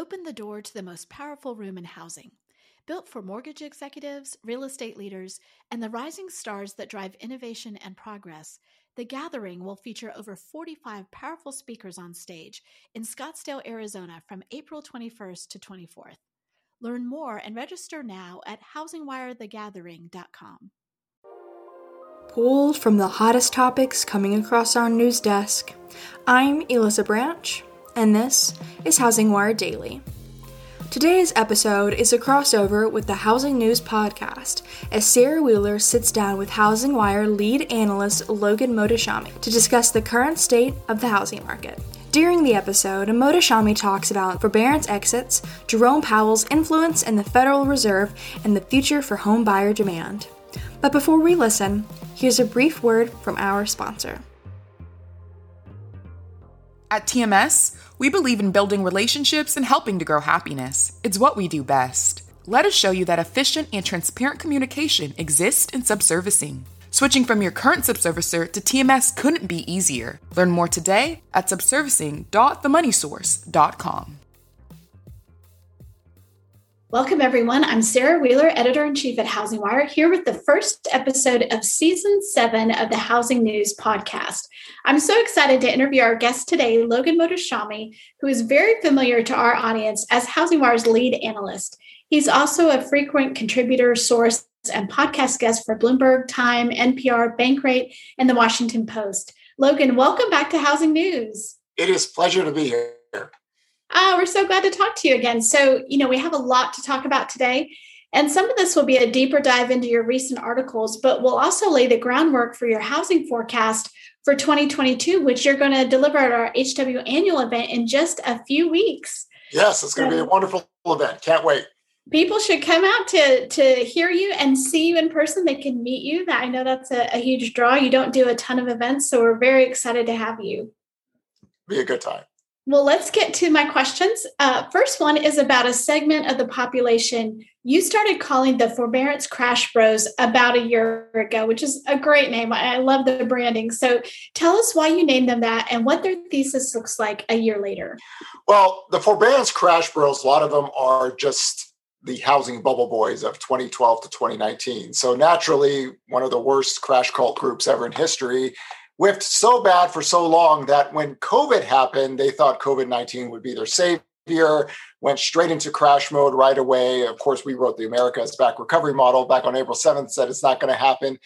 opened the door to the most powerful room in housing. Built for mortgage executives, real estate leaders, and the rising stars that drive innovation and progress, the gathering will feature over 45 powerful speakers on stage in Scottsdale, Arizona from April 21st to 24th. Learn more and register now at housingwirethegathering.com. Pulled from the hottest topics coming across our news desk, I'm Elissa Branch, and this is Housing Wire Daily. Today's episode is a crossover with the Housing News Podcast as Sarah Wheeler sits down with Housing Wire lead analyst Logan Mohtashami to discuss the current state of the housing market. During the episode, Mohtashami talks about forbearance exits, Jerome Powell's influence in the Federal Reserve, and the future for home buyer demand. But before we listen, here's a brief word from our sponsor. At TMS, we believe in building relationships and helping to grow happiness. It's what we do best. Let us show you that efficient and transparent communication exists in subservicing. Switching from your current subservicer to TMS couldn't be easier. Learn more today at subservicing.themoneysource.com. Welcome, everyone. I'm Sarah Wheeler, editor in chief at Housing Wire, here with the first episode of season seven of the Housing News podcast. I'm so excited to interview our guest today, Logan Mohtashami, who is very familiar to our audience as Housing Wire's lead analyst. He's also a frequent contributor, source, and podcast guest for Bloomberg, Time, NPR, Bankrate, and the Washington Post. Logan, welcome back to Housing News. It is pleasure to be here. Ah, we're so glad to talk to you again. So, you know, we have a lot to talk about today. And some of this will be a deeper dive into your recent articles, but we'll also lay the groundwork for your housing forecast for 2022, which you're going to deliver at our HW annual event in just a few weeks. Yes, it's going to be a wonderful event. Can't wait. People should come out to to hear you and see you in person. They can meet you. That I know that's a, a huge draw. You don't do a ton of events, so we're very excited to have you. Be a good time. Well, let's get to my questions. Uh, first one is about a segment of the population you started calling the forbearance crash bros about a year ago, which is a great name. I love the branding. So tell us why you named them that and what their thesis looks like a year later. Well, the forbearance crash bros, a lot of them are just the housing bubble boys of 2012 to 2019. So naturally, one of the worst crash cult groups ever in history whiffed so bad for so long that when COVID happened, they thought COVID 19 would be their savior, went straight into crash mode right away. Of course, we wrote the America's Back recovery model back on April 7th, said it's not going to happen.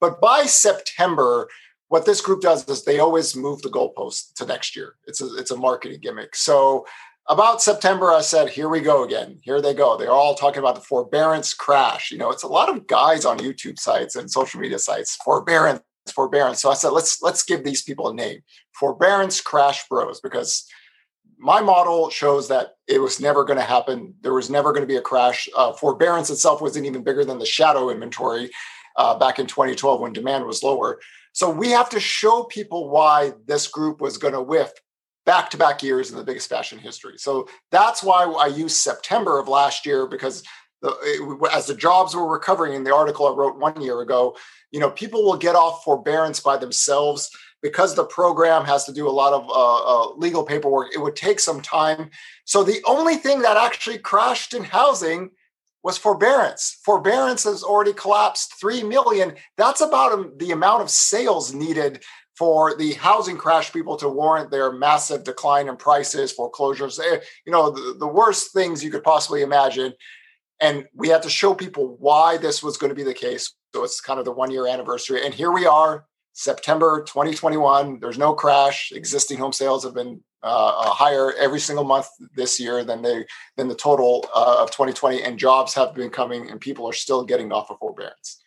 But by September, what this group does is they always move the goalpost to next year. It's a, it's a marketing gimmick. So about September, I said, here we go again. Here they go. They're all talking about the forbearance crash. You know, it's a lot of guys on YouTube sites and social media sites, forbearance forbearance. So I said, let's let's give these people a name, forbearance crash bros, because my model shows that it was never going to happen. There was never going to be a crash. Uh, forbearance itself wasn't even bigger than the shadow inventory uh, back in 2012 when demand was lower. So we have to show people why this group was going to whiff back to back years in the biggest fashion history. So that's why I used September of last year because the, it, as the jobs were recovering in the article I wrote one year ago, you know, people will get off forbearance by themselves because the program has to do a lot of uh, uh, legal paperwork. It would take some time. So the only thing that actually crashed in housing was forbearance. Forbearance has already collapsed 3 million. That's about um, the amount of sales needed for the housing crash people to warrant their massive decline in prices, foreclosures, eh, you know, the, the worst things you could possibly imagine. And we had to show people why this was going to be the case. So it's kind of the one year anniversary. And here we are, September 2021. There's no crash. Existing home sales have been uh, uh, higher every single month this year than they than the total uh, of 2020. And jobs have been coming, and people are still getting off of forbearance.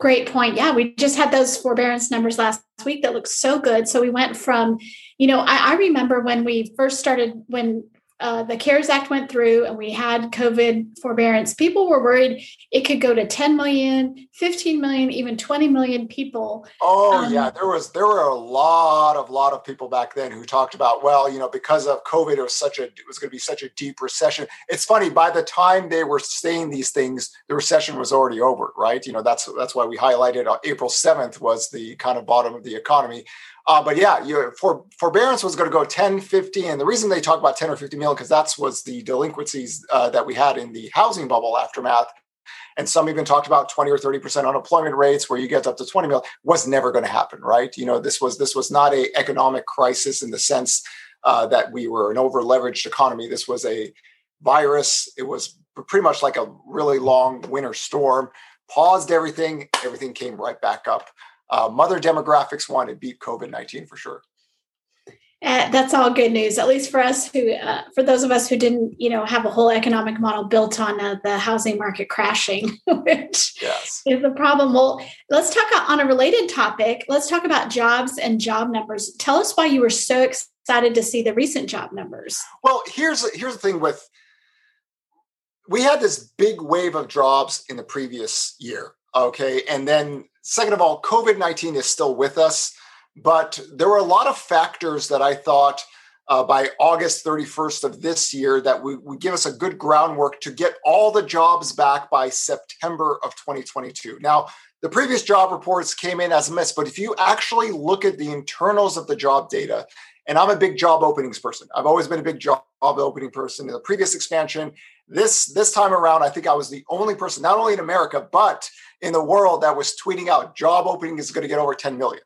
Great point. Yeah, we just had those forbearance numbers last week that looked so good. So we went from, you know, I, I remember when we first started when uh, the CARES Act went through and we had COVID forbearance, people were worried it could go to 10 million, 15 million, even 20 million people. Oh um, yeah, there was there were a lot of lot of people back then who talked about, well, you know, because of COVID, it was such a it was going to be such a deep recession. It's funny, by the time they were saying these things, the recession was already over, right? You know, that's that's why we highlighted uh, April 7th was the kind of bottom of the economy. Uh, but yeah, you, for forbearance was going to go 10, 50. And the reason they talk about 10 or 50 million, because that's was the delinquencies uh, that we had in the housing bubble aftermath. And some even talked about 20 or 30% unemployment rates where you get up to 20 million was never going to happen, right? You know, this was this was not a economic crisis in the sense uh, that we were an over leveraged economy. This was a virus. It was pretty much like a really long winter storm, paused everything, everything came right back up. Uh, mother demographics wanted to beat COVID 19 for sure. Uh, that's all good news, at least for us who, uh, for those of us who didn't, you know, have a whole economic model built on uh, the housing market crashing, which yes. is the problem. Well, let's talk on a related topic. Let's talk about jobs and job numbers. Tell us why you were so excited to see the recent job numbers. Well, here's here's the thing with we had this big wave of jobs in the previous year. Okay. And then, second of all, COVID 19 is still with us, but there were a lot of factors that I thought uh, by August 31st of this year that would, give us a good groundwork to get all the jobs back by September of 2022. Now, the previous job reports came in as a miss, but if you actually look at the internals of the job data, and I'm a big job openings person. I've always been a big job opening person. In the previous expansion, this this time around, I think I was the only person, not only in America but in the world, that was tweeting out job opening is going to get over 10 million.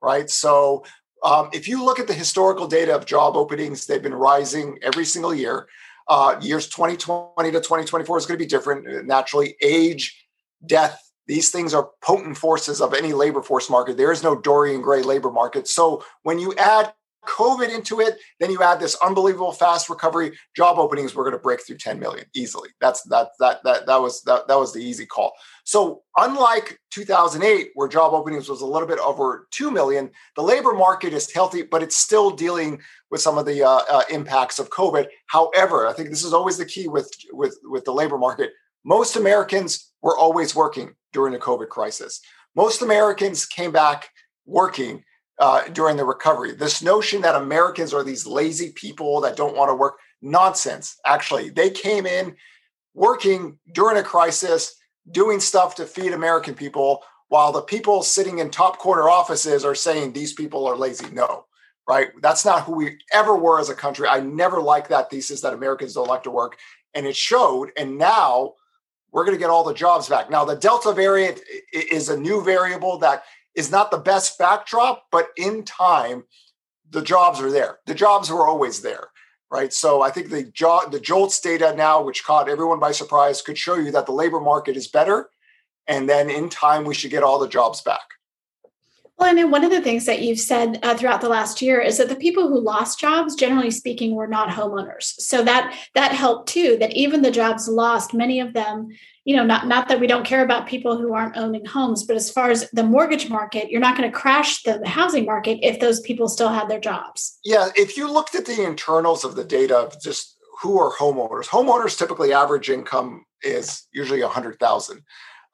Right. So um, if you look at the historical data of job openings, they've been rising every single year. Uh, years 2020 to 2024 is going to be different. Naturally, age, death, these things are potent forces of any labor force market. There is no Dorian Gray labor market. So when you add COVID into it, then you add this unbelievable fast recovery. Job openings we're going to break through 10 million easily. That's that that that that was that that was the easy call. So unlike 2008, where job openings was a little bit over 2 million, the labor market is healthy, but it's still dealing with some of the uh, uh, impacts of COVID. However, I think this is always the key with with with the labor market. Most Americans were always working during the COVID crisis. Most Americans came back working uh, during the recovery. This notion that Americans are these lazy people that don't want to work, nonsense. Actually, they came in working during a crisis, doing stuff to feed American people, while the people sitting in top corner offices are saying these people are lazy. No, right? That's not who we ever were as a country. I never liked that thesis that Americans don't like to work. And it showed. And now we're going to get all the jobs back. Now, the Delta variant is a new variable that is not the best backdrop, but in time, the jobs are there. The jobs were always there, right? So I think the jo- the JOLTS data now, which caught everyone by surprise, could show you that the labor market is better, and then in time we should get all the jobs back. Well, I and one of the things that you've said uh, throughout the last year is that the people who lost jobs, generally speaking, were not homeowners. So that that helped too. That even the jobs lost, many of them you know not not that we don't care about people who aren't owning homes but as far as the mortgage market you're not going to crash the, housing market if those people still had their jobs yeah if you looked at the internals of the data of just who are homeowners homeowners typically average income is usually a 100000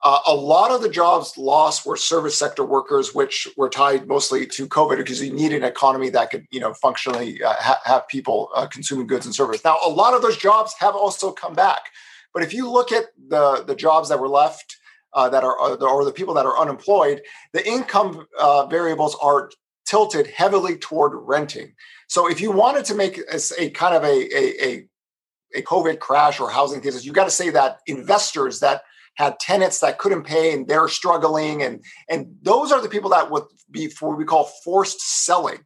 uh, a lot of the jobs lost were service sector workers, which were tied mostly to COVID because you need an economy that could, you know, functionally uh, ha- have people uh, consuming goods and services. Now, a lot of those jobs have also come back. But if you look at the, the jobs that were left uh, that are, uh, or the people that are unemployed, the income uh, variables are tilted heavily toward renting. So if you wanted to make a, a kind of a, a, a, a COVID crash or housing thesis, you got to say that investors that had tenants that couldn't pay and they're struggling and and those are the people that would be for what we call forced selling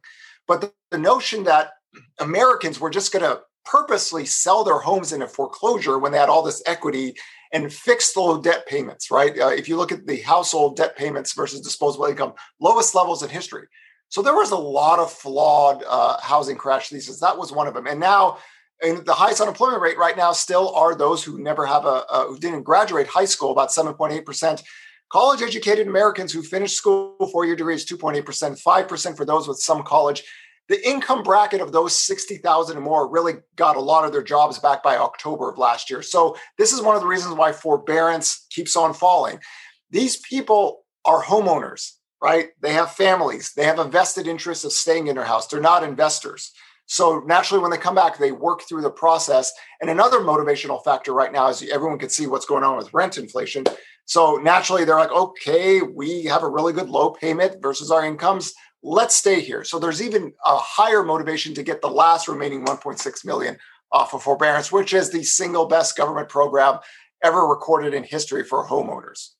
but the, the notion that americans were just going to purposely sell their homes in a foreclosure when they had all this equity and fixed the low debt payments, right? Uh, if you look at the household debt payments versus disposable income, lowest levels in history. So there was a lot of flawed uh, housing crash thesis. That was one of them. And now, and the highest unemployment rate right now still are those who never have a, uh, who didn't graduate high school, about 7.8%. College educated Americans who finished school four year degrees, 2.8%, 5% for those with some college the income bracket of those 60,000 and more really got a lot of their jobs back by October of last year. So this is one of the reasons why forbearance keeps on falling. These people are homeowners, right? They have families. They have a vested interest of staying in their house. They're not investors. So naturally, when they come back, they work through the process. And another motivational factor right now is everyone can see what's going on with rent inflation. So naturally, they're like, okay, we have a really good low payment versus our incomes let's stay here. So there's even a higher motivation to get the last remaining 1.6 million off of forbearance, which is the single best government program ever recorded in history for homeowners.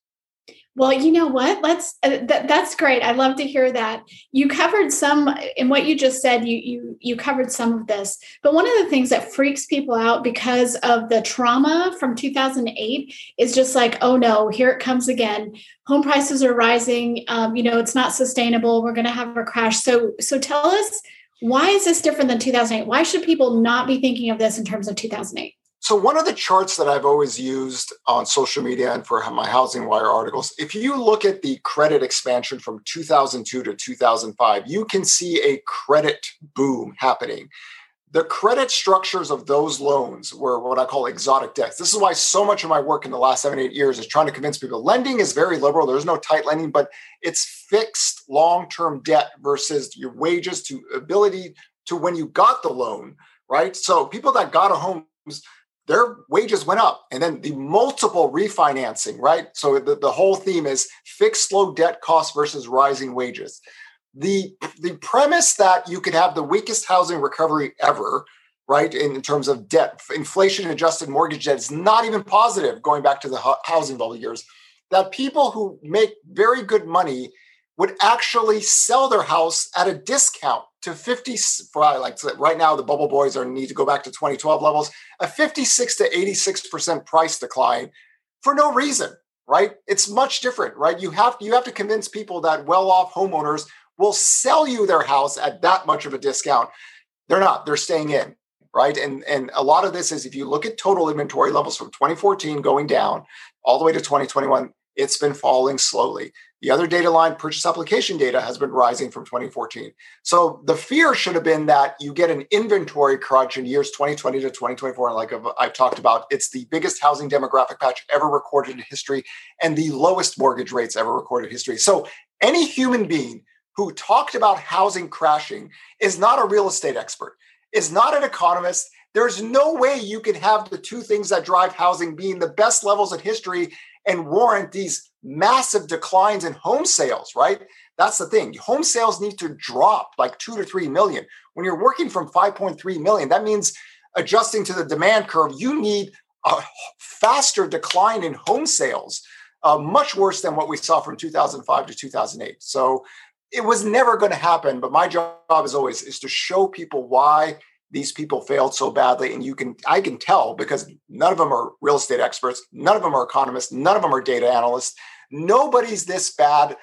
Well, you know what? Let's. Uh, th- that's great. I love to hear that. You covered some in what you just said. You you you covered some of this, but one of the things that freaks people out because of the trauma from 2008 is just like, oh no, here it comes again. Home prices are rising. Um, you know, it's not sustainable. We're going to have a crash. So so tell us why is this different than 2008? Why should people not be thinking of this in terms of 2008? So, one of the charts that I've always used on social media and for my Housing Wire articles, if you look at the credit expansion from 2002 to 2005, you can see a credit boom happening. The credit structures of those loans were what I call exotic debts. This is why so much of my work in the last seven, eight years is trying to convince people lending is very liberal. There's no tight lending, but it's fixed long term debt versus your wages to ability to when you got the loan, right? So, people that got a home their wages went up. And then the multiple refinancing right? So the, the whole theme is fixed low debt costs versus rising wages. The the premise that you could have the weakest housing recovery ever right in, in terms of debt inflation adjusted mortgage debt is not even positive going back to the housing bubble years that people who make very good money would actually sell their house at a discount to 50 like right now the bubble boys are need to go back to 2012 levels a 56 to 86% price decline for no reason right? It's much different right? You have you have to convince people that well-off homeowners will sell you their house at that much of a discount. They're not they're staying in right? And and a lot of this is if you look at total inventory levels from 2014 going down all the way to 2021 it's been falling slowly the other data line, purchase application data, has been rising from 2014. So the fear should have been that you get an inventory crunch in years 2020 to 2024. And like I've talked about, it's the biggest housing demographic patch ever recorded in history and the lowest mortgage rates ever recorded in history. So any human being who talked about housing crashing is not a real estate expert, is not an economist. There's no way you can have the two things that drive housing being the best levels in history and warrant these massive declines in home sales, right? That's the thing. Home sales need to drop like two to three million. When you're working from 5.3 million, that means adjusting to the demand curve, you need a faster decline in home sales, uh, much worse than what we saw from 2005 to 2008. So it was never going to happen. But my job, as always, is to show people why these people failed so badly and you can i can tell because none of them are real estate experts none of them are economists none of them are data analysts. Nobody's this bad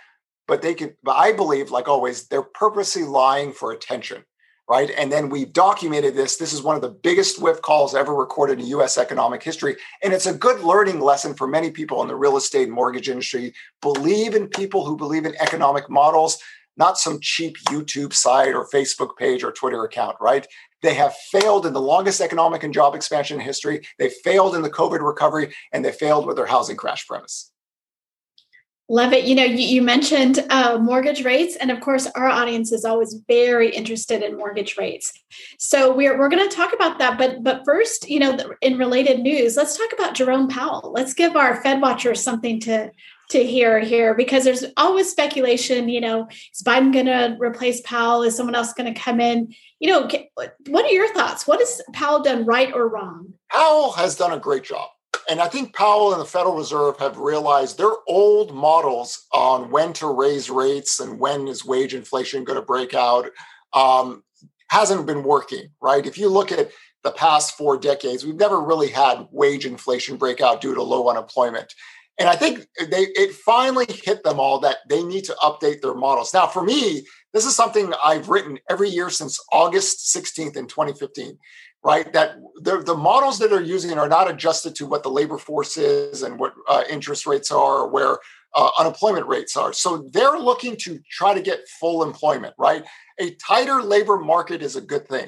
but they can but i believe like always they're purposely lying for attention right? And then we've documented this. This is one of the biggest whiff calls ever recorded in us economic history and it's a good learning lesson for many people in the real estate and mortgage industry. Believe in people who believe in economic models not some cheap YouTube site or Facebook page or Twitter account, right? They have failed in the longest economic and job expansion in history. They failed in the COVID recovery and they failed with their housing crash premise. Love it. You know, you, you mentioned uh, mortgage rates, and of course, our audience is always very interested in mortgage rates. So we're we're going to talk about that. But but first, you know, in related news, let's talk about Jerome Powell. Let's give our Fed watchers something to to hear here because there's always speculation. You know, is Biden going to replace Powell? Is someone else going to come in? You know, what are your thoughts? What has Powell done right or wrong? Powell has done a great job. And I think Powell and the Federal Reserve have realized their old models on when to raise rates and when is wage inflation going to break out um, hasn't been working, right? If you look at the past four decades, we've never really had wage inflation break out due to low unemployment. And I think they it finally hit them all that they need to update their models. Now, for me, this is something I've written every year since August 16th in 2015, right? That the the models that they're using are not adjusted to what the labor force is and what uh, interest rates are, or where uh, unemployment rates are. So they're looking to try to get full employment, right? A tighter labor market is a good thing.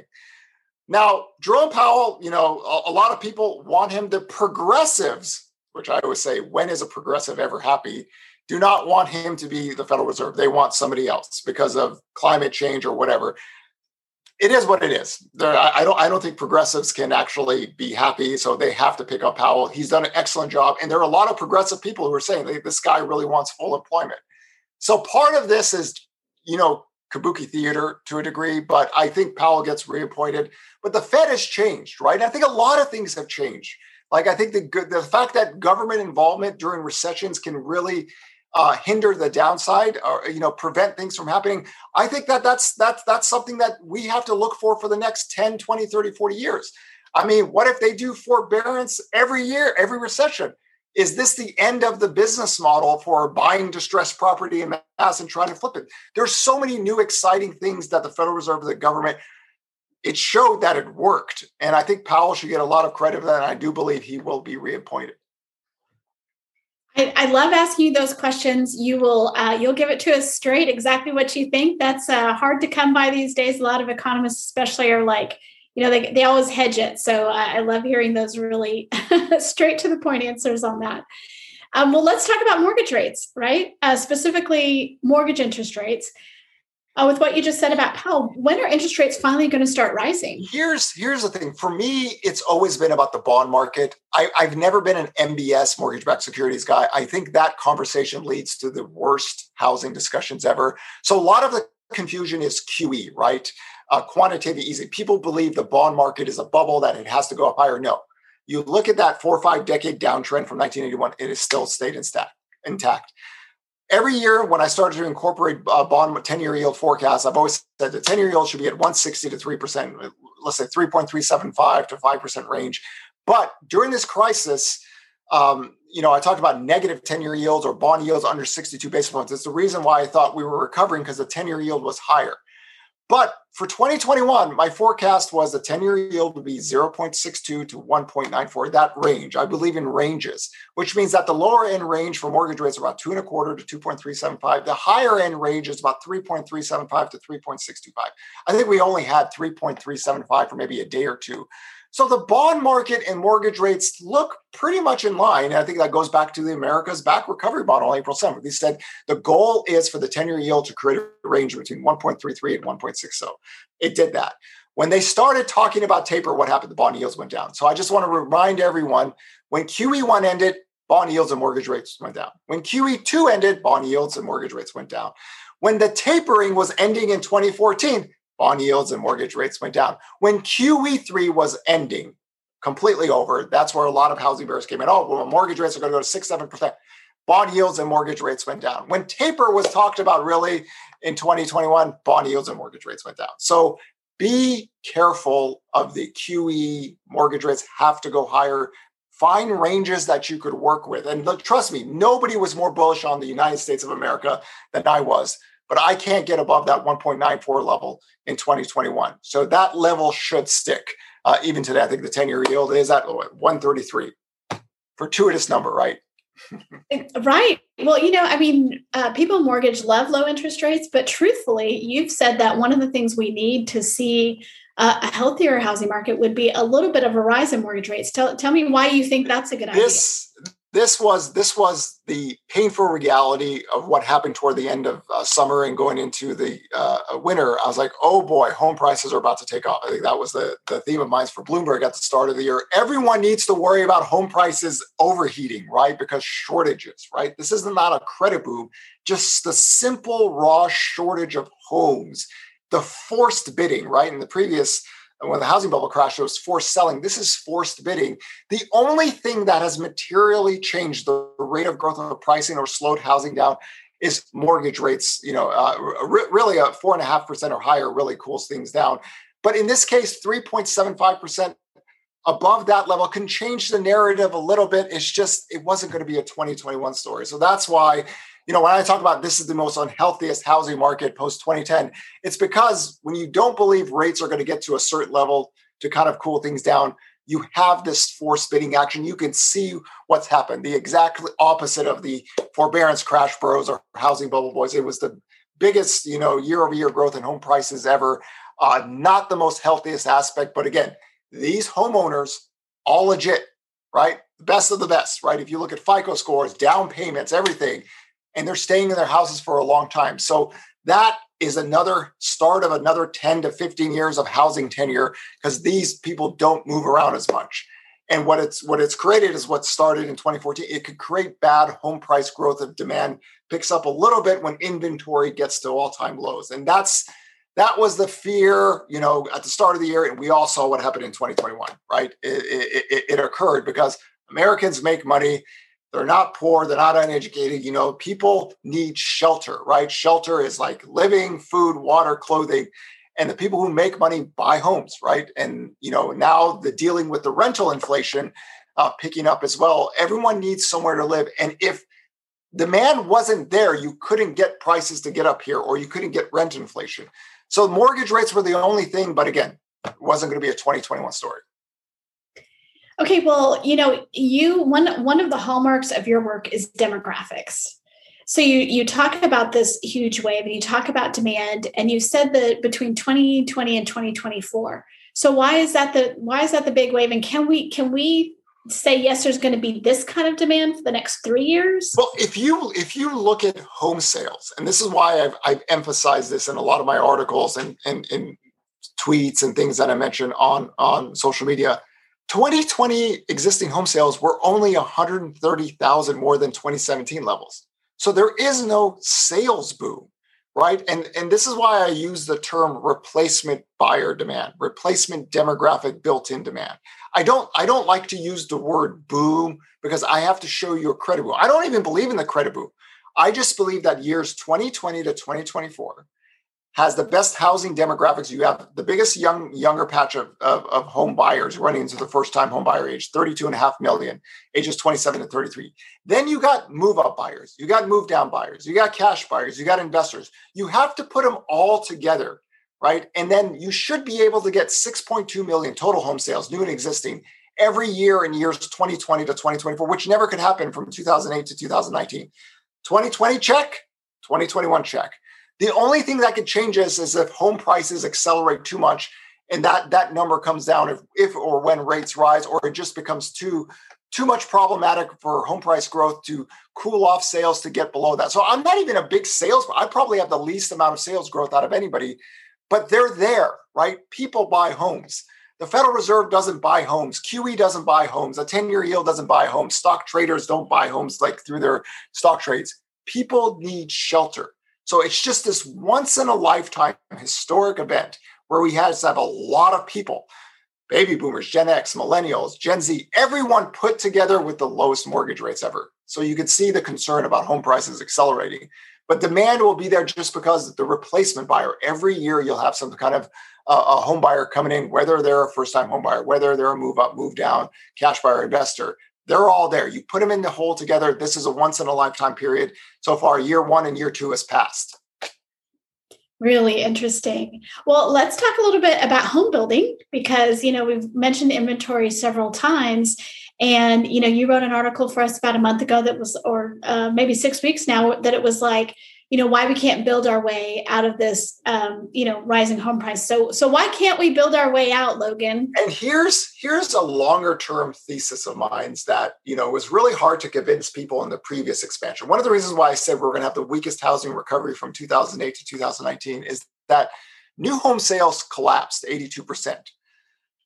Now, Jerome Powell, you know, a, a lot of people want him. The progressives which I always say, when is a progressive ever happy? Do not want him to be the Federal Reserve. They want somebody else because of climate change or whatever. It is what it is. I don't. I don't think progressives can actually be happy, so they have to pick up Powell. He's done an excellent job, and there are a lot of progressive people who are saying this guy really wants full employment. So part of this is, you know, kabuki theater to a degree, but I think Powell gets reappointed. But the Fed has changed, right? And I think a lot of things have changed. Like I think the the fact that government involvement during recessions can really uh, hinder the downside or you know prevent things from happening i think that that's that's that's something that we have to look for for the next 10 20 30 40 years. I mean what if they do forbearance every year every recession? Is this the end of the business model for buying distressed property in mass and trying to flip it? There's so many new exciting things that the federal reserve the government it showed that it worked and i think powell should get a lot of credit for that and i do believe he will be reappointed I, love asking you those questions. You will uh, you'll give it to us straight, exactly what you think. That's uh, hard to come by these days. A lot of economists, especially, are like, you know, they they always hedge it. So uh, I love hearing those really straight to the point answers on that. Um, well, let's talk about mortgage rates, right? Uh, specifically, mortgage interest rates uh, with what you just said about Powell, when are interest rates finally going to start rising? Here's here's the thing. For me, it's always been about the bond market. I, I've never been an MBS mortgage-backed securities guy. I think that conversation leads to the worst housing discussions ever. So a lot of the confusion is QE, right? Uh, quantitative easing. People believe the bond market is a bubble that it has to go up higher. No, you look at that four or five decade downtrend from 1981, it has still stayed intact. intact every year when I started to incorporate uh, bond 10 year yield forecasts, I've always said the 10 year yield should be at 160 to 3%, let's say 3.375 to 5% range. But during this crisis, um, you know, I talked about negative 10 year yields or bond yields under 62 basis points. It's the reason why I thought we were recovering because the 10 year yield was higher. But for 2021, my forecast was the 10 year yield would be 0.62 to 1.94, that range. I believe in ranges, which means that the lower end range for mortgage rates are about two and a quarter to 2.375. The higher end range is about 3.375 to 3.625. I think we only had 3.375 for maybe a day or two. So the bond market and mortgage rates look pretty much in line. I think that goes back to the America's back recovery model on April 7th. They said the goal is for the 10 year yield to create a range between 1.33 and 1.60. It did that. When they started talking about taper, what happened? The bond yields went down. So I just want to remind everyone when QE1 ended, bond yields and mortgage rates went down. When QE2 ended, bond yields and mortgage rates went down. When the tapering was ending in 2014, bond yields and mortgage rates went down. When QE3 was ending, completely over, that's where a lot of housing bears came in. Oh, well, mortgage rates are going to go to six, seven percent. Bond yields and mortgage rates went down. When taper was talked about really in 2021, bond yields and mortgage rates went down. So be careful of the QE mortgage rates have to go higher. Find ranges that you could work with. And look, trust me, nobody was more bullish on the United States of America than I was but I can't get above that 1.94 level in 2021. So that level should stick. Uh, even today, I think the 10 year yield is at 133. Fortuitous number, right? right. Well, you know, I mean, uh, people mortgage love low interest rates, but truthfully, you've said that one of the things we need to see uh, a healthier housing market would be a little bit of a rise in mortgage rates. Tell, tell me why you think that's a good this, idea this was this was the painful reality of what happened toward the end of uh, summer and going into the uh, winter. I was like, oh boy, home prices are about to take off. I think that was the, the theme of mine for Bloomberg at the start of the year. Everyone needs to worry about home prices overheating, right? Because shortages, right? This is not a credit boom, just the simple raw shortage of homes, the forced bidding, right? In the previous when the housing bubble crashed, it was forced selling. This is forced bidding. The only thing that has materially changed the rate of growth of the pricing or slowed housing down is mortgage rates. You know, uh, really a four and a half percent or higher really cools things down. But in this case, 3.75 percent above that level can change the narrative a little bit. It's just it wasn't going to be a 2021 story. So that's why you know, when I talk about this is the most unhealthiest housing market post 2010, it's because when you don't believe rates are going to get to a certain level to kind of cool things down, you have this forced bidding action. You can see what's happened. The exact opposite of the forbearance crash bros or housing bubble boys. It was the biggest, you know, year over year growth in home prices ever. Uh, not the most healthiest aspect, but again, these homeowners all legit, right? The best of the best, right? If you look at FICO scores, down payments, everything, and they're staying in their houses for a long time. So that is another start of another 10 to 15 years of housing tenure because these people don't move around as much. And what it's what it's created is what started in 2014. It could create bad home price growth if demand picks up a little bit when inventory gets to all-time lows. And that's that was the fear, you know, at the start of the year, and we all saw what happened in 2021, right? It, it, it occurred because Americans make money. They're not poor. They're not uneducated. You know, people need shelter, right? Shelter is like living, food, water, clothing. And the people who make money buy homes, right? And, you know, now the dealing with the rental inflation uh, picking up as well. Everyone needs somewhere to live. And if demand wasn't there, you couldn't get prices to get up here or you couldn't get rent inflation. So mortgage rates were the only thing. But again, it wasn't going to be a 2021 story. Okay, well, you know, you one one of the hallmarks of your work is demographics. So you you talk about this huge wave and you talk about demand and you said that between 2020 and 2024. So why is that the why is that the big wave and can we can we say yes there's going to be this kind of demand for the next 3 years? Well, if you if you look at home sales and this is why I've I've emphasized this in a lot of my articles and and, and tweets and things that I mentioned on on social media 2020 existing home sales were only 130,000 more than 2017 levels. So there is no sales boom, right? And, and this is why I use the term replacement buyer demand, replacement demographic built-in demand. I don't I don't like to use the word boom because I have to show you a credit boom. I don't even believe in the credit boom. I just believe that years 2020 to 2024 has the best housing demographics. You have the biggest young younger patch of, of, of, home buyers running into the first time home buyer age, 32 and a half million, ages 27 to 33. Then you got move up buyers, you got move down buyers, you got cash buyers, you got investors. You have to put them all together, right? And then you should be able to get 6.2 million total home sales, new and existing, every year in years 2020 to 2024, which never could happen from 2008 to 2019. 2020 check, 2021 check. The only thing that could change this is if home prices accelerate too much and that that number comes down if, if or when rates rise or it just becomes too too much problematic for home price growth to cool off sales to get below that. So I'm not even a big sales I probably have the least amount of sales growth out of anybody, but they're there, right? People buy homes. The Federal Reserve doesn't buy homes. QE doesn't buy homes. A 10-year yield doesn't buy homes. Stock traders don't buy homes like through their stock trades. People need shelter. So it's just this once in a lifetime historic event where we had to have a lot of people, baby boomers, Gen X, millennials, Gen Z, everyone put together with the lowest mortgage rates ever. So you could see the concern about home prices accelerating. But demand will be there just because the replacement buyer, every year you'll have some kind of uh, a home buyer coming in, whether they're a first time home buyer, whether they're a move up, move down, cash buyer, investor. They're all there. You put them in the hole together. This is a once in a lifetime period. So far, year one and year two has passed. Really interesting. Well, let's talk a little bit about home building because, you know, we've mentioned inventory several times. And, you know, you wrote an article for us about a month ago that was, or uh, maybe six weeks now, that it was like, you know why we can't build our way out of this um, you know rising home price. So so why can't we build our way out logan? And here's here's a longer term thesis of mine that you know was really hard to convince people in the previous expansion. One of the reasons why i said we're going to have the weakest housing recovery from 2008 to 2019 is that new home sales collapsed 82%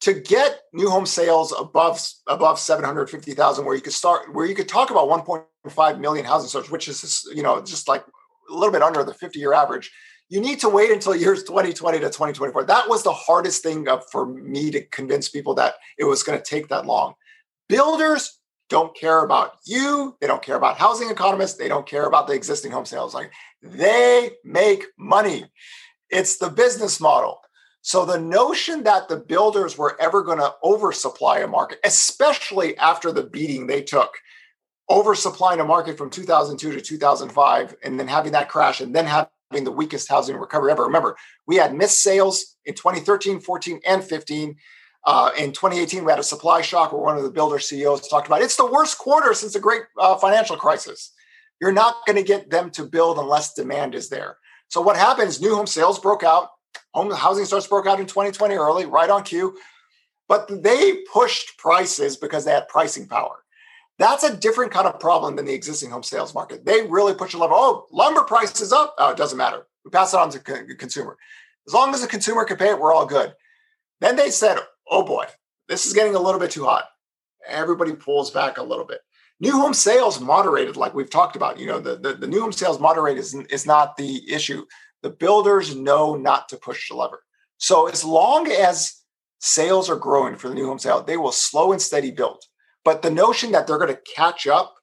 to get new home sales above above 750,000 where you could start where you could talk about 1.5 million housing starts which is you know just like a little bit under the 50 year average. You need to wait until years 2020 to 2024. That was the hardest thing for me to convince people that it was going to take that long. Builders don't care about you. They don't care about housing economists. They don't care about the existing home sales. Like they make money. It's the business model. So the notion that the builders were ever going to oversupply a market, especially after the beating they took oversupplying a market from 2002 to 2005 and then having that crash and then having the weakest housing recovery ever. Remember, we had missed sales in 2013, 14, and 15. Uh, in 2018, we had a supply shock where one of the builder CEOs talked about it's the worst quarter since the great uh, financial crisis. You're not going to get them to build unless demand is there. So what happens? New home sales broke out. Home housing starts broke out in 2020 early, right on cue. But they pushed prices because they had pricing power. That's a different kind of problem than the existing home sales market. They really push a level. Oh, lumber price is up. Oh, it doesn't matter. We pass it on to the consumer. As long as the consumer can pay it, we're all good. Then they said, oh boy, this is getting a little bit too hot. everybody pulls back a little bit. New home sales moderated, like we've talked about. You know, the, the, the new home sales moderated is, is not the issue. The builders know not to push the lever. So as long as sales are growing for the new home sale, they will slow and steady build. But the notion that they're going to catch up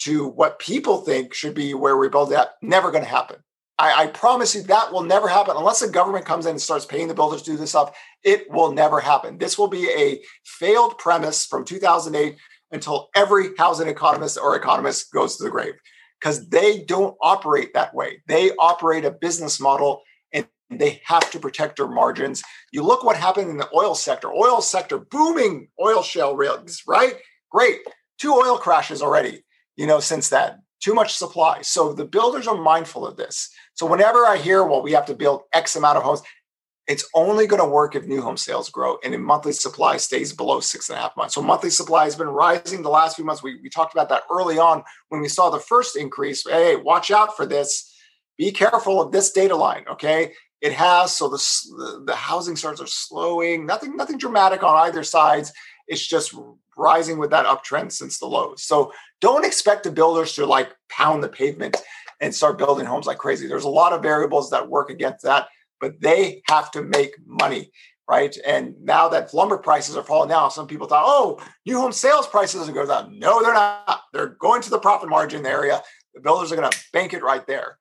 to what people think should be where we build at, never going to happen. I, I, promise you that will never happen unless the government comes in and starts paying the builders to do this stuff. It will never happen. This will be a failed premise from 2008 until every housing economist or economist goes to the grave because they don't operate that way. They operate a business model and they have to protect their margins. You look what happened in the oil sector. Oil sector booming oil shale rigs, right? Great. Two oil crashes already, you know, since then. Too much supply. So the builders are mindful of this. So whenever I hear, well, we have to build X amount of homes, it's only going to work if new home sales grow and if monthly supply stays below six and a half months. So monthly supply has been rising the last few months. We, we talked about that early on when we saw the first increase. Hey, watch out for this. Be careful of this data line. Okay. It has so the, the housing starts are slowing. Nothing, nothing dramatic on either sides. It's just rising with that uptrend since the lows. So don't expect the builders to like pound the pavement and start building homes like crazy. There's a lot of variables that work against that but they have to make money right? And now that lumber prices are falling down, some people thought, oh, new home sales prices are going down. No, they're not. They're going to the profit margin area. The builders are going to bank it right there.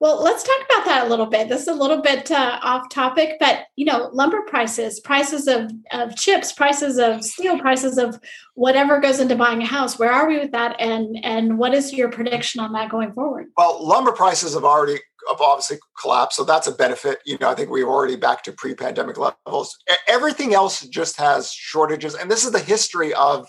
Well, let's talk about that a little bit. This is a little bit uh, off topic, but you know, lumber prices, prices of, of chips, prices of steel, prices of whatever goes into buying a house. Where are we with that, and and what is your prediction on that going forward? Well, lumber prices have already have obviously collapsed, so that's a benefit. You know, I think we're already back to pre-pandemic levels. Everything else just has shortages, and this is the history of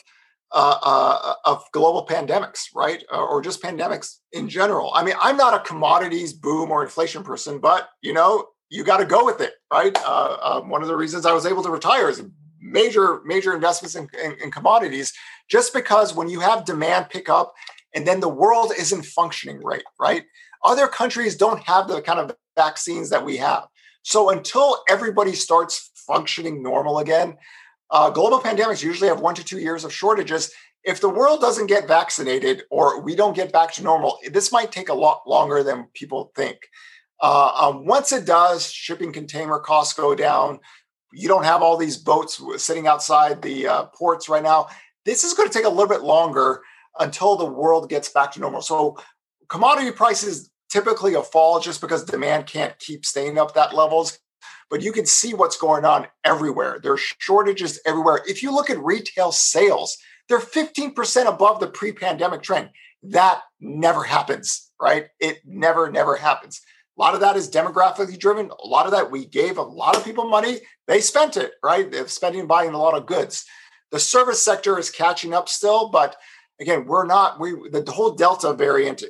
uh, uh, of global pandemics, right? or just pandemics in general. I mean, I'm not a commodities boom or inflation person, but you know, you got to go with it, right? Uh, um, one of the reasons I was able to retire is major, major investments in, in, in commodities, just because when you have demand pick up and then the world isn't functioning right, right? Other countries don't have the kind of vaccines that we have. So until everybody starts functioning normal again, uh, global pandemics usually have one to two years of shortages. If the world doesn't get vaccinated or we don't get back to normal, this might take a lot longer than people think. Uh, um, once it does, shipping container costs go down. You don't have all these boats sitting outside the uh, ports right now. This is going to take a little bit longer until the world gets back to normal. So, commodity prices typically a fall just because demand can't keep staying up that levels but you can see what's going on everywhere. There are shortages everywhere. If you look at retail sales, they're 15% above the pre pandemic trend. That never happens, right? It never, never happens. A lot of that is demographically driven. A lot of that we gave a lot of people money, they spent it, right? They're spending buying a lot of goods. The service sector is catching up still, but again, we're not, we the whole Delta variant,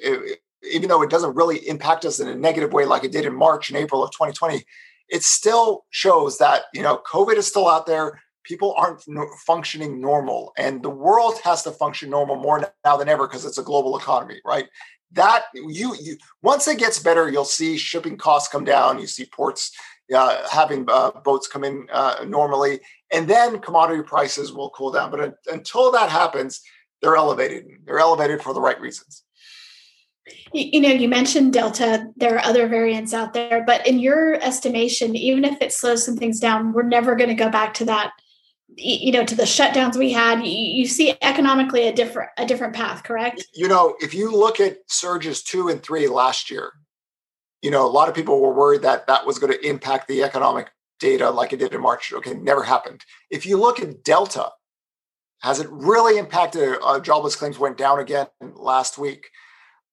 even though it doesn't really impact us in a negative way like it did in March and April of 2020, it still shows that you know covid is still out there. People aren't functioning normal and the world has to function normal more now than ever because it's a global economy right? That you, you once it gets better you'll see shipping costs come down you see ports uh, having uh, boats come in uh, normally and then commodity prices will cool down. But until that happens they're elevated. They're elevated for the right reasons you know, you mentioned Delta. There are other variants out there, but in your estimation, even if it slows some things down, we're never going to go back to that. You know, to the shutdowns we had. You see economically a different a different path, correct? You know, if you look at surges two and three last year, you know, a lot of people were worried that that was going to impact the economic data like it did in March. Okay, never happened. If you look at Delta, has it really impacted? Uh, jobless claims went down again last week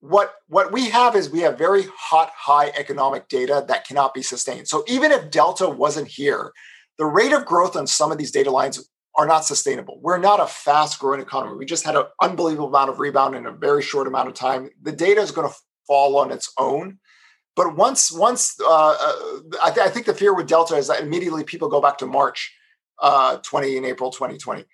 what what we have is we have very hot high economic data that cannot be sustained. So even if delta wasn't here the rate of growth on some of these data lines are not sustainable. We're not a fast growing economy. We just had an unbelievable amount of rebound in a very short amount of time. The data is going to fall on its own. But once once uh, uh, I, th- I, think the fear with delta is that immediately people go back to march uh, 20 in april 2020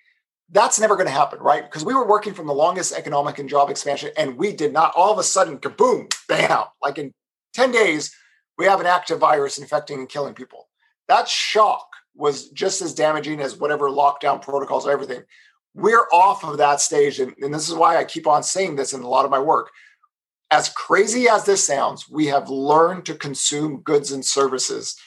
that's never going to happen, right? Because we were working from the longest economic and job expansion, and we did not all of a sudden, kaboom, bam, like in 10 days, we have an active virus infecting and killing people. That shock was just as damaging as whatever lockdown protocols or everything. we're off of that stage. And, and this is why I keep on saying this in a lot of my work. As crazy as this sounds, we have learned to consume goods and services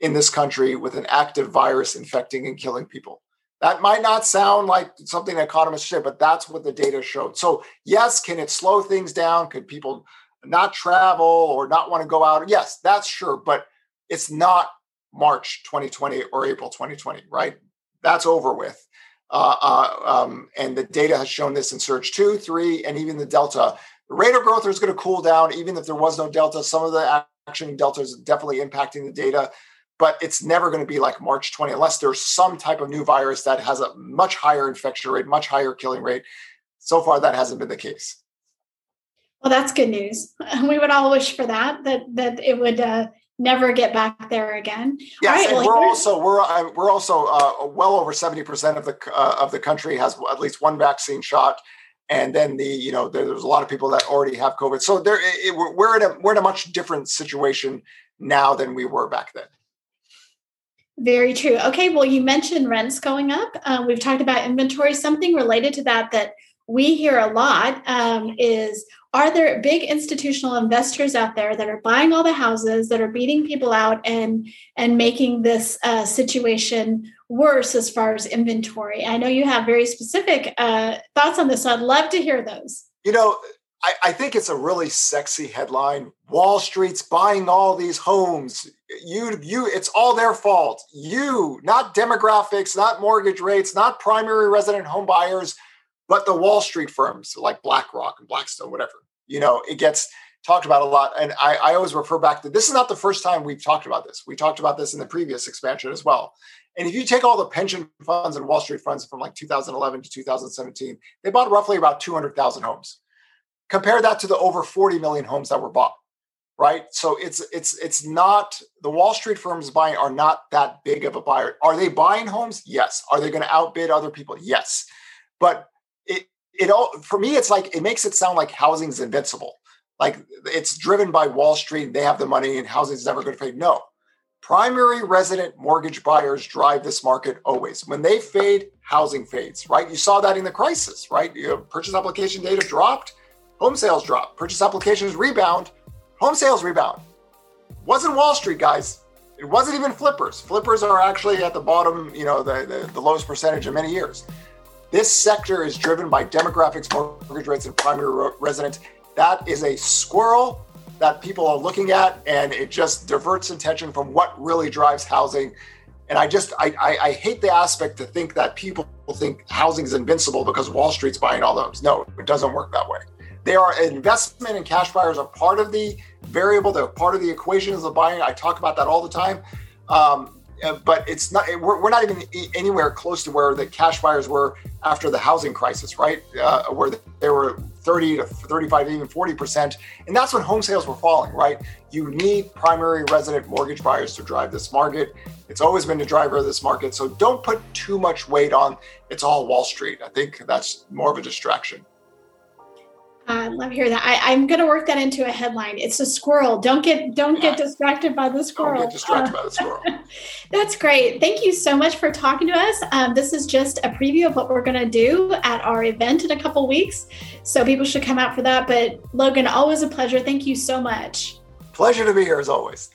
in this country with an active virus infecting and killing people. That might not sound like something economists say, but that's what the data showed. So, yes, can it slow things down? Could people not travel or not want to go out? Yes, that's sure, but it's not March 2020 or April 2020, right? That's over with. Uh, uh, um, and the data has shown this in Surge 2, 3, and even the Delta. The rate of growth is going to cool down, even if there was no Delta. Some of the action Delta is definitely impacting the data but it's never going to be like March 20 unless there's some type of new virus that has a much higher infection rate, much higher killing rate. So far, that hasn't been the case. Well, that's good news. We would all wish for that that that it would uh, never get back there again. Yes, right, well, we're also we're we're also uh, well over seventy percent of the uh, of the country has at least one vaccine shot, and then the you know there, there's a lot of people that already have COVID. So there it, we're in a we're in a much different situation now than we were back then. Very true. Okay, well, you mentioned rents going up. Uh, we've talked about inventory. Something related to that that we hear a lot um, is are there big institutional investors out there that are buying all the houses that are beating people out and and making this uh, situation worse as far as inventory i know you have very specific uh, thoughts on this so i'd love to hear those you know I, I think it's a really sexy headline. Wall Street's buying all these homes. You, you, it's all their fault. You, not demographics, not mortgage rates, not primary resident home buyers, but the Wall Street firms like BlackRock and Blackstone, whatever. You know, it gets talked about a lot. And I, I always refer back to this is not the first time we've talked about this. We talked about this in the previous expansion as well. And if you take all the pension funds and Wall Street funds from like 2011 to 2017, they bought roughly about 200,000 homes compare that to the over 40 million homes that were bought right? So it's it's it's not the wall street firms buying are not that big of a buyer. Are they buying homes? Yes. Are they going to outbid other people? Yes. But it it all for me it's like it makes it sound like housing is invincible. Like it's driven by wall street they have the money and housing is never going to fade. No. Primary resident mortgage buyers drive this market always. When they fade housing fades right? You saw that in the crisis right? Your purchase application data dropped home sales drop, purchase applications rebound, home sales rebound. Wasn't Wall Street, guys. It wasn't even flippers. Flippers are actually at the bottom, you know, the, the, the lowest percentage in many years. This sector is driven by demographics, mortgage rates, and primary residents. That is a squirrel that people are looking at, and it just diverts attention from what really drives housing. And I just I, I, I hate the aspect to think that people think housing is invincible because Wall Street's buying all those. No, it doesn't work that way. They are investment and cash buyers are part of the variable. They're part of the equations of buying. I talk about that all the time. Um, but it's not we're, we're, not even anywhere close to where the cash buyers were after the housing crisis right? Uh, where they were 30 to 35 even 40 percent. And that's when home sales were falling right? You need primary resident mortgage buyers to drive this market. It's always been the driver of this market. So don't put too much weight on it's all wall street. I think that's more of a distraction I love hearing that. I, am going to work that into a headline. It's a squirrel. Don't get don't get distracted by the squirrel. Don't get distracted by the squirrel. That's great. Thank you so much for talking to us. Um, this is just a preview of what we're going to do at our event in a couple weeks, so people should come out for that. But Logan, always a pleasure. Thank you so much. Pleasure to be here as always.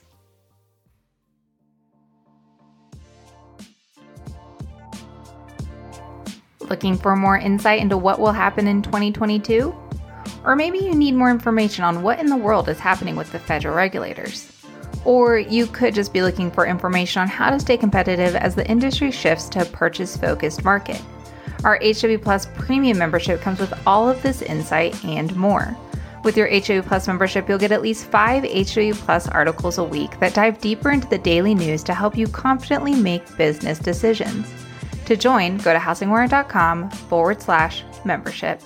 Looking for more insight into what will happen in 2022? Or maybe you need more information on what in the world is happening with the federal regulators. Or you could just be looking for information on how to stay competitive as the industry shifts to a purchase focused market. Our HW Plus premium membership comes with all of this insight and more. With your HW Plus membership, you'll get at least five HW Plus articles a week that dive deeper into the daily news to help you confidently make business decisions. To join, go to housingwire.com forward slash membership.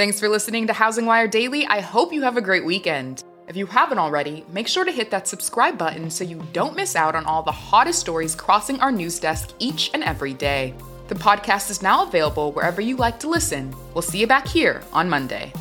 Thanks for listening to Housing Wire Daily. I hope you have a great weekend. If you haven't already, make sure to hit that subscribe button so you don't miss out on all the hottest stories crossing our news desk each and every day. The podcast is now available wherever you like to listen. We'll see you back here on Monday.